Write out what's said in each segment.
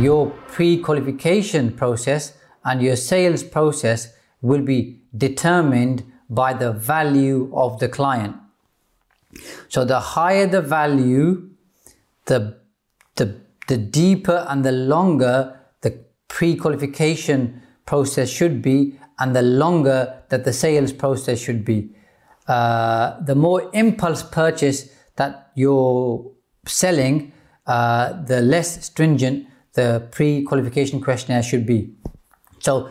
Your pre qualification process and your sales process will be determined by the value of the client. So, the higher the value, the, the, the deeper and the longer the pre qualification process should be, and the longer that the sales process should be. Uh, the more impulse purchase that you're selling, uh, the less stringent the pre-qualification questionnaire should be. So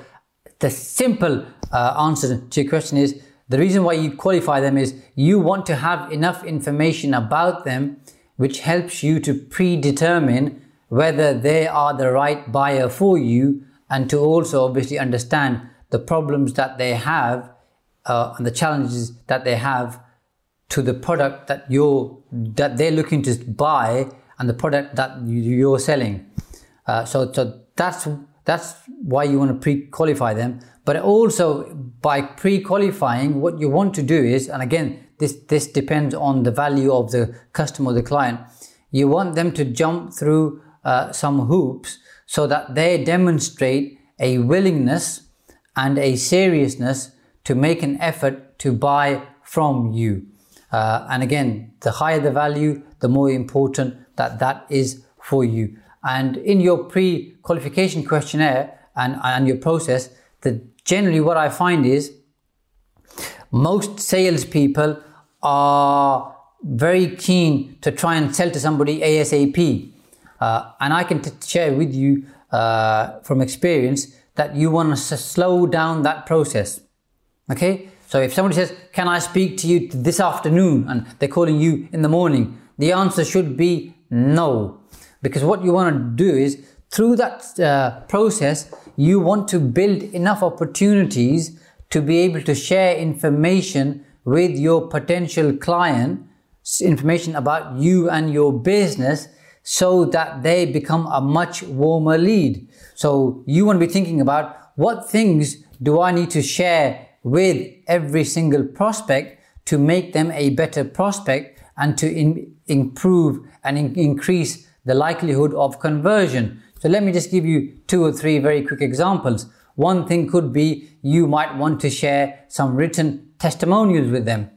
the simple uh, answer to your question is the reason why you qualify them is you want to have enough information about them which helps you to predetermine whether they are the right buyer for you and to also obviously understand the problems that they have uh, and the challenges that they have to the product that you're that they're looking to buy and the product that you're selling. Uh, so, so that's that's why you want to pre-qualify them. But also by pre-qualifying, what you want to do is, and again, this this depends on the value of the customer, the client. You want them to jump through uh, some hoops so that they demonstrate a willingness and a seriousness to make an effort to buy from you. Uh, and again, the higher the value, the more important that that is for you. And in your pre-qualification questionnaire and, and your process, the generally what I find is most salespeople are very keen to try and sell to somebody ASAP. Uh, and I can t- share with you uh, from experience that you want to slow down that process. Okay? So if somebody says, Can I speak to you this afternoon? and they're calling you in the morning, the answer should be no. Because what you want to do is through that uh, process, you want to build enough opportunities to be able to share information with your potential client, information about you and your business so that they become a much warmer lead. So you want to be thinking about what things do I need to share with every single prospect to make them a better prospect and to in, improve and in, increase the likelihood of conversion. So let me just give you two or three very quick examples. One thing could be you might want to share some written testimonials with them.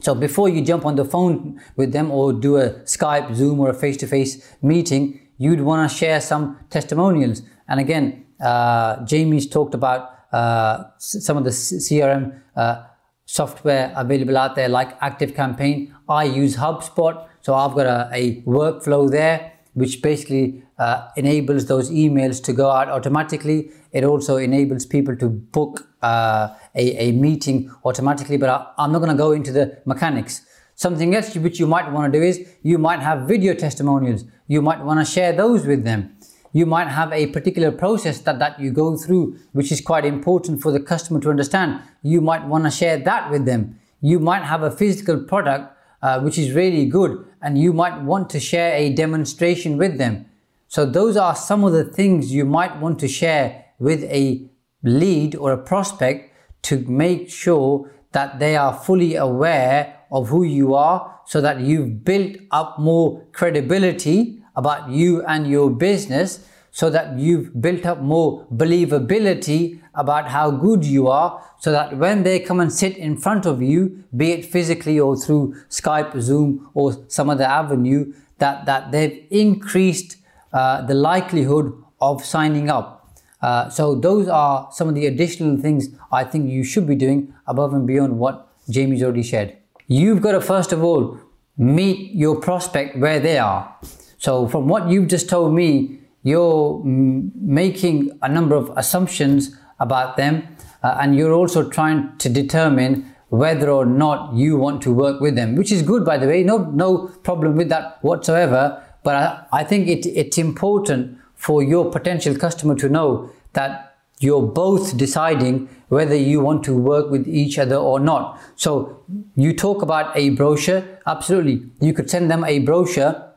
So before you jump on the phone with them or do a Skype, Zoom, or a face-to-face meeting, you'd want to share some testimonials. And again, uh, Jamie's talked about uh, some of the CRM uh, software available out there, like Active Campaign. I use HubSpot, so I've got a, a workflow there which basically uh, enables those emails to go out automatically. It also enables people to book uh, a, a meeting automatically, but I, am not going to go into the mechanics. Something else which you might want to do is you might have video testimonials. You might want to share those with them. You might have a particular process that, that you go through, which is quite important for the customer to understand. You might want to share that with them. You might have a physical product uh, which is really good, and you might want to share a demonstration with them. So, those are some of the things you might want to share with a lead or a prospect to make sure that they are fully aware of who you are so that you've built up more credibility about you and your business so that you've built up more believability about how good you are so that when they come and sit in front of you, be it physically or through Skype, Zoom, or some other avenue, that, that they've increased uh, the likelihood of signing up. Uh, so those are some of the additional things I think you should be doing above and beyond what Jamie's already shared. You've got to first of all meet your prospect where they are. So from what you've just told me, you're making a number of assumptions about them uh, and you're also trying to determine whether or not you want to work with them, which is good by the way, no, no problem with that whatsoever. But I, I think it, it's important for your potential customer to know that you're both deciding whether you want to work with each other or not. So you talk about a brochure, absolutely. You could send them a brochure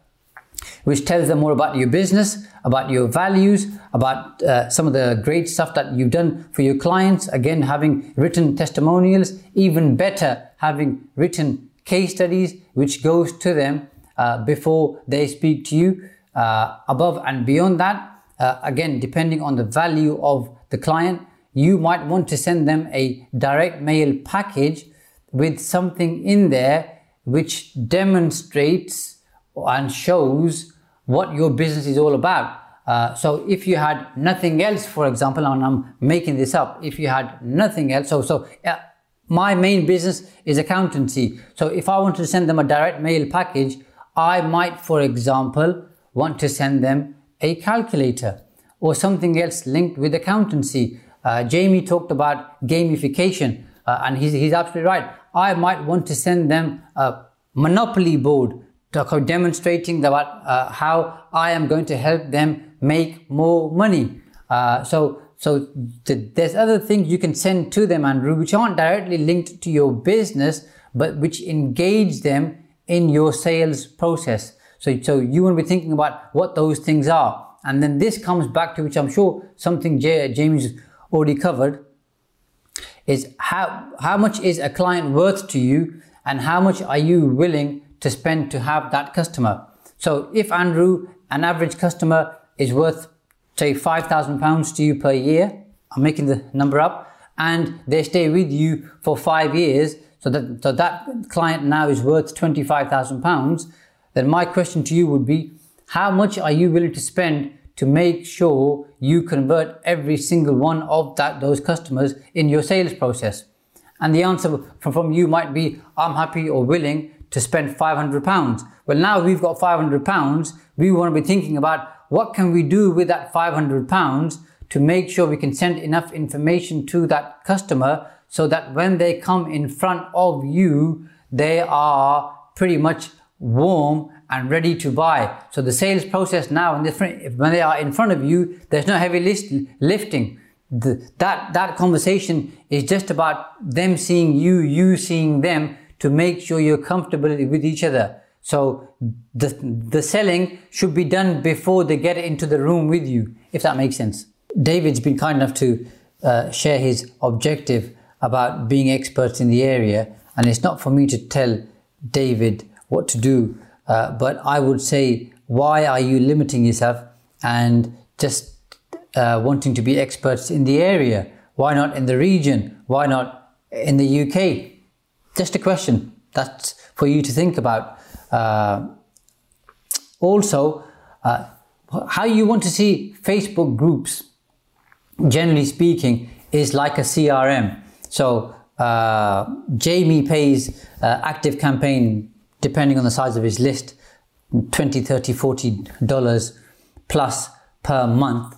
which tells them more about your business, about your values, about uh, some of the great stuff that you've done for your clients. Again, having written testimonials, even better, having written case studies, which goes to them uh, before they speak to you. Uh, above and beyond that, uh, again, depending on the value of the client, you might want to send them a direct mail package with something in there which demonstrates and shows what your business is all about. Uh, so if you had nothing else, for example, and I'm making this up, if you had nothing else, so so uh, my main business is accountancy. So if I want to send them a direct mail package, I might, for example, want to send them a calculator or something else linked with accountancy. Uh, Jamie talked about gamification, uh, and he's, he's absolutely right. I might want to send them a monopoly board demonstrating about uh, how I am going to help them make more money. Uh, so, so th- there's other things you can send to them, Andrew, which aren't directly linked to your business, but which engage them in your sales process. So, so you want to be thinking about what those things are. And then this comes back to which I'm sure something J- Jamie's already covered is how, how much is a client worth to you and how much are you willing to spend to have that customer. So if Andrew, an average customer is worth say £5,000 to you per year, I'm making the number up, and they stay with you for five years, so that, so that client now is worth £25,000, then my question to you would be, how much are you willing to spend to make sure you convert every single one of that, those customers in your sales process? And the answer from you might be, I'm happy or willing to spend 500 pounds. Well, now we've got 500 pounds. We want to be thinking about what can we do with that 500 pounds to make sure we can send enough information to that customer so that when they come in front of you, they are pretty much warm and ready to buy. So the sales process now, when they are in front of you, there's no heavy list, lifting. The, that, that conversation is just about them seeing you, you seeing them, to make sure you're comfortable with each other. So the, the selling should be done before they get into the room with you, if that makes sense. David's been kind enough to uh, share his objective about being experts in the area, and it's not for me to tell David what to do, uh, but I would say, why are you limiting yourself and just uh, wanting to be experts in the area? Why not in the region? Why not in the UK? Just a question that's for you to think about. Uh, also, uh, how you want to see Facebook groups, generally speaking, is like a CRM. So uh, Jamie pays uh, active campaign, depending on the size of his list, 20, 30, 40 dollars plus per month.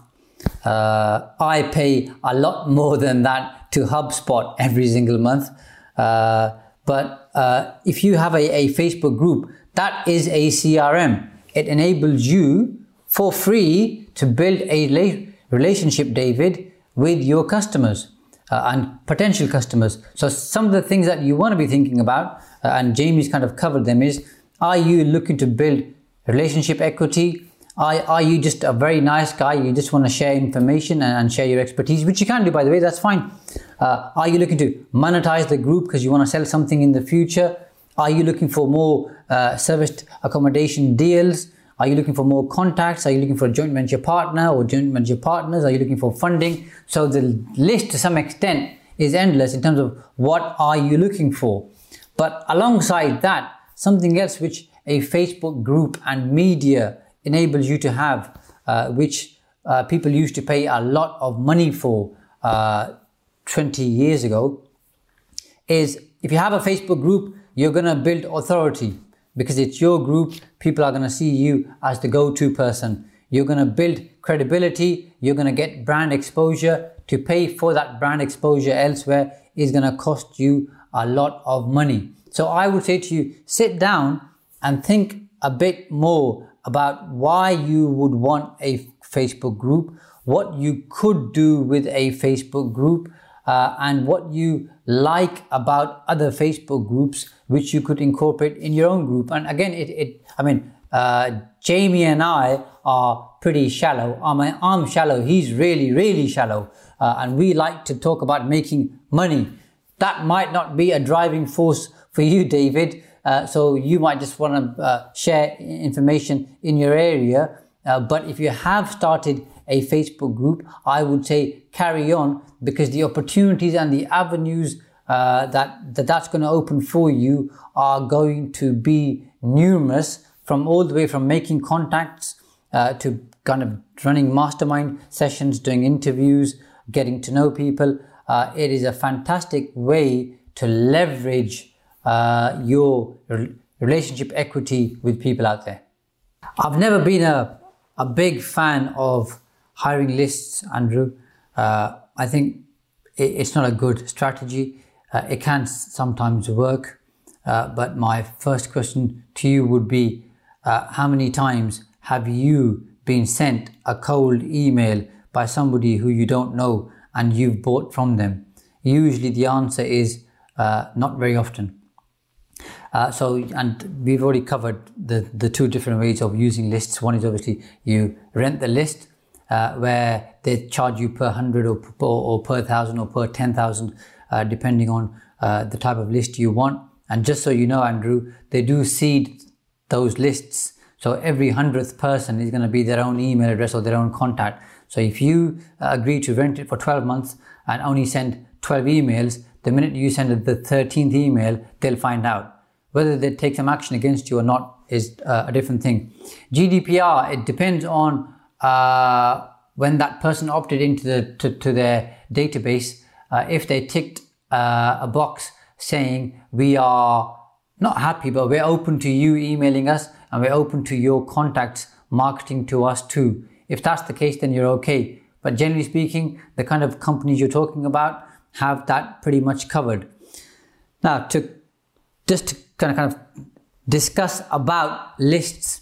Uh, I pay a lot more than that to HubSpot every single month. Uh, but uh, if you have a, a Facebook group, that is a CRM. It enables you for free to build a relationship, David, with your customers uh, and potential customers. So some of the things that you want to be thinking about, uh, and Jamie's kind of covered them, is are you looking to build relationship equity? Are, are you just a very nice guy? You just want to share information and, and share your expertise, which you can do, by the way, that's fine. Uh, are you looking to monetize the group because you want to sell something in the future? Are you looking for more uh, serviced accommodation deals? Are you looking for more contacts? Are you looking for a joint venture partner or joint venture partners? Are you looking for funding? So the list to some extent is endless in terms of what are you looking for. But alongside that, something else which a Facebook group and media enables you to have, uh, which uh, people used to pay a lot of money for uh, 20 years ago, is if you have a Facebook group, you're going to build authority because it's your group. People are going to see you as the go to person. You're going to build credibility. You're going to get brand exposure. To pay for that brand exposure elsewhere is going to cost you a lot of money. So I would say to you, sit down and think a bit more about why you would want a Facebook group, what you could do with a Facebook group, uh, and what you like about other Facebook groups, which you could incorporate in your own group. And again, it, it I mean, uh, Jamie and I are pretty shallow. I mean, I'm shallow. He's really, really shallow. Uh, and we like to talk about making money. That might not be a driving force for you, David. Uh, so you might just want to uh, share information in your area. Uh, but if you have started a Facebook group, I would say carry on because the opportunities and the avenues uh, that, that that's going to open for you are going to be numerous from all the way from making contacts uh, to kind of running mastermind sessions, doing interviews, getting to know people. It is a fantastic way to leverage uh, your relationship equity with people out there. I've never been a, a big fan of hiring lists, Andrew. Uh, I think it, it's not a good strategy. Uh, it can sometimes work, uh, but my first question to you would be uh, how many times have you been sent a cold email by somebody who you don't know and you've bought from them? Usually the answer is uh, not very often. Uh, so, and we've already covered the, the two different ways of using lists. One is obviously you rent the list, uh, where they charge you per hundred or, or, per thousand or per ten thousand, uh, depending on uh, the type of list you want. And just so you know, Andrew, they do seed those lists. So every hundredth person is going to be their own email address or their own contact. So if you uh, agree to rent it for 12 months and only send 12 emails, the minute you send the 13th email, they'll find out. Whether they take some action against you or not is uh, a different thing. GDPR, it depends on uh, when that person opted into the to, to their database, uh, if they ticked uh, a box saying we are not happy, but we're open to you emailing us and we're open to your contacts marketing to us too. If that's the case, then you're okay. But generally speaking, the kind of companies you're talking about have that pretty much covered. Now, to just to kind of kind of discuss about lists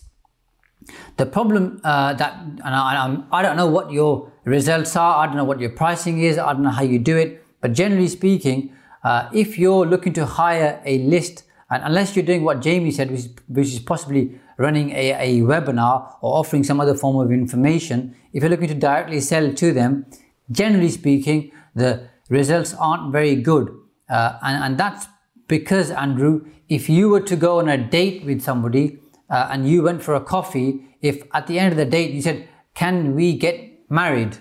the problem uh, that, and I, I, don't know what your results are, I don't know what your pricing is, I don't know how you do it, but generally speaking, uh, if you're looking to hire a list, and unless you're doing what Jamie said, which is, which is possibly running a, a webinar or offering some other form of information, if you're looking to directly sell to them, generally speaking, the results aren't very good. Uh, and, and that's because, Andrew, if you were to go on a date with somebody, uh, and you went for a coffee, if at the end of the date you said, Can we get married?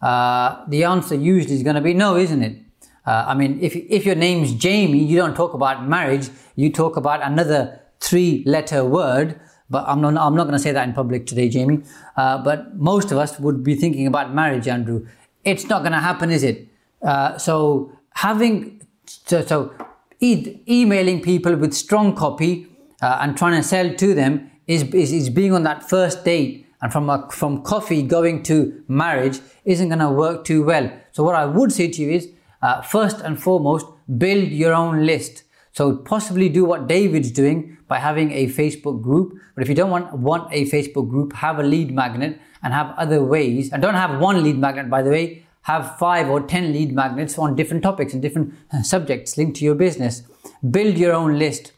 Uh, the answer usually is going to be no, isn't it? Uh, I mean, if, if your name's Jamie, you don't talk about marriage, you talk about another three letter word. But I'm not, I'm not going to say that in public today, Jamie. Uh, but most of us would be thinking about marriage, Andrew. It's not going to happen, is it? Uh, so having, so, so e- emailing people with strong copy, uh, and trying to sell to them is, is, is being on that first date and from a, from coffee going to marriage isn't going to work too well. So what I would say to you is, uh, first and foremost, build your own list. So possibly do what David's doing by having a Facebook group. But if you don't want, want a Facebook group, have a lead magnet and have other ways. And don't have one lead magnet, by the way. Have five or ten lead magnets on different topics and different uh, subjects linked to your business. Build your own list.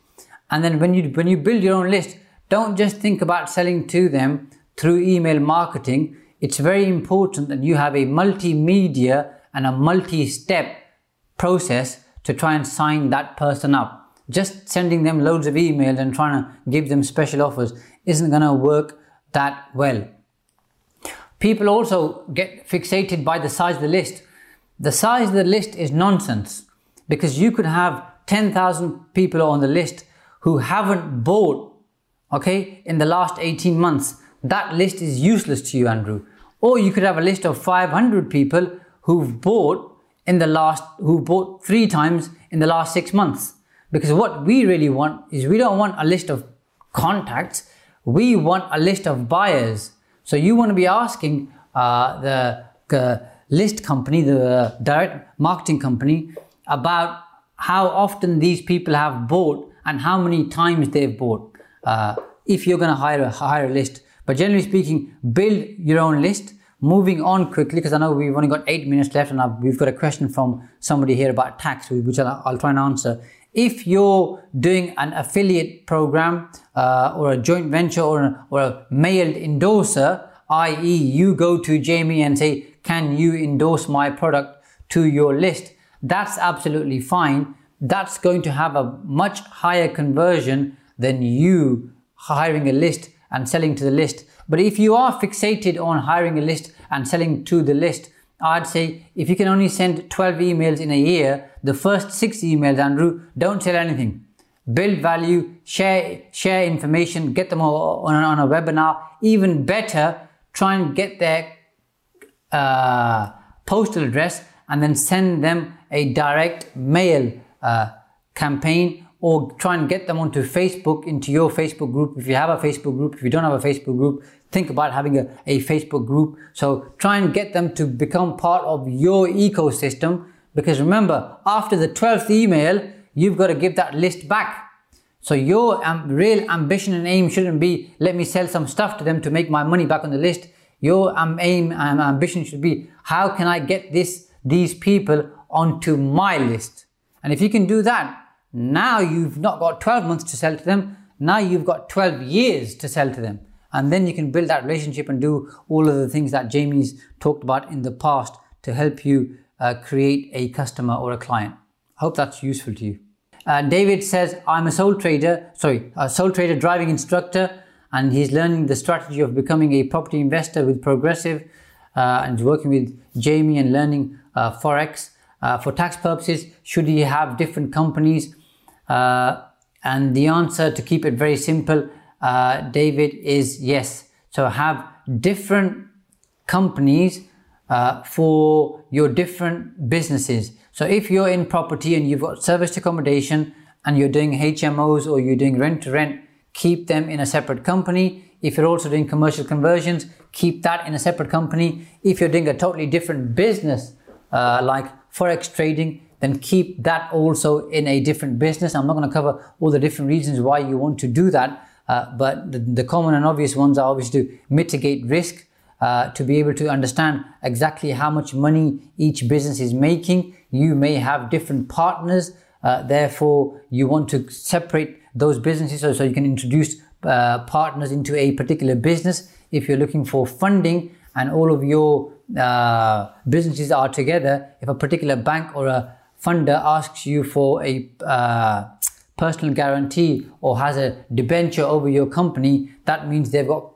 And then when you when you build your own list, don't just think about selling to them through email marketing. It's very important that you have a multimedia and a multi-step process to try and sign that person up. Just sending them loads of emails and trying to give them special offers isn't going to work that well. People also get fixated by the size of the list. The size of the list is nonsense because you could have 10,000 people on the list who haven't bought, okay, in the last 18 months, that list is useless to you, Andrew. Or you could have a list of 500 people who've bought in the last, who bought three times in the last six months. Because what we really want is we don't want a list of contacts, we want a list of buyers. So you want to be asking uh, the uh, list company, the direct marketing company, about how often these people have bought and how many times they've bought. Uh, if you're going to hire a hire a list, But generally speaking, build your own list. Moving on quickly, because I know we've only got eight minutes left and I've, we've got a question from somebody here about tax, which I'll, I'll try and answer. If you're doing an affiliate program uh, or a joint venture or or a mailed endorser, i.e., you go to Jamie and say, Can you endorse my product to your list? That's absolutely fine. That's going to have a much higher conversion than you hiring a list and selling to the list. But if you are fixated on hiring a list and selling to the list, I'd say if you can only send 12 emails in a year, the first six emails, Andrew, don't sell anything. Build value, share, share information, get them on, on a webinar. Even better, try and get their uh, postal address and then send them a direct mail uh, campaign or try and get them onto Facebook, into your Facebook group. If you have a Facebook group, if you don't have a Facebook group, think about having a, a Facebook group. So try and get them to become part of your ecosystem because remember, after the 12th email, you've got to give that list back. So your um, real ambition and aim shouldn't be, let me sell some stuff to them to make my money back on the list. Your um, aim and ambition should be, how can I get this, these people onto my list? And if you can do that, now you've not got 12 months to sell to them. Now you've got 12 years to sell to them. And then you can build that relationship and do all of the things that Jamie's talked about in the past to help you uh, create a customer or a client. I hope that's useful to you. Uh, David says, I'm a sole trader, sorry, a sole trader driving instructor, and he's learning the strategy of becoming a property investor with Progressive uh, and working with Jamie and learning uh, Forex. Uh, for tax purposes, should he have different companies? Uh, and the answer to keep it very simple, David, is yes. So have different companies uh, for your different businesses. So if you're in property and you've got serviced accommodation and you're doing HMOs or you're doing rent to rent, keep them in a separate company. If you're also doing commercial conversions, keep that in a separate company. If you're doing a totally different business, uh, like forex trading, then keep that also in a different business. I'm not going to cover all the different reasons why you want to do that, uh, but the, the, common and obvious ones are obviously to mitigate risk, uh, to be able to understand exactly how much money each business is making. You may have different partners, uh, therefore, you want to separate those businesses so, so you can introduce uh, partners into a particular business. If you're looking for funding and all of your uh, businesses are together, if a particular bank or a funder asks you for a uh, personal guarantee or has a debenture over your company, that means they've got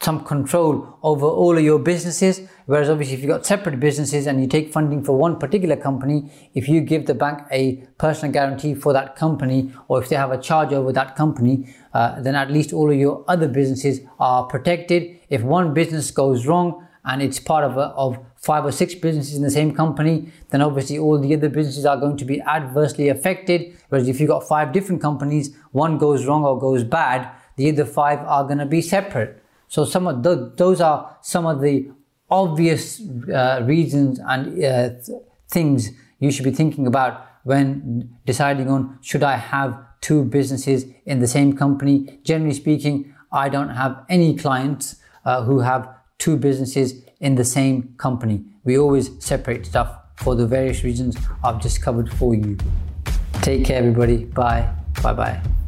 some control over all of your businesses. Whereas obviously, if you've got separate businesses and you take funding for one particular company, if you give the bank a personal guarantee for that company, or if they have a charge over that company, uh, then at least all of your other businesses are protected. If one business goes wrong and it's part of, a, of five or six businesses in the same company, then obviously all the other businesses are going to be adversely affected. Whereas if you've got five different companies, one goes wrong or goes bad, the other five are going to be separate. So some of those are some of the obvious uh, reasons and uh, th- things you should be thinking about when deciding on should I have two businesses in the same company. Generally speaking, I don't have any clients uh, who have two businesses in the same company. We always separate stuff for the various reasons I've just covered for you. Take care, everybody. Bye. Bye bye.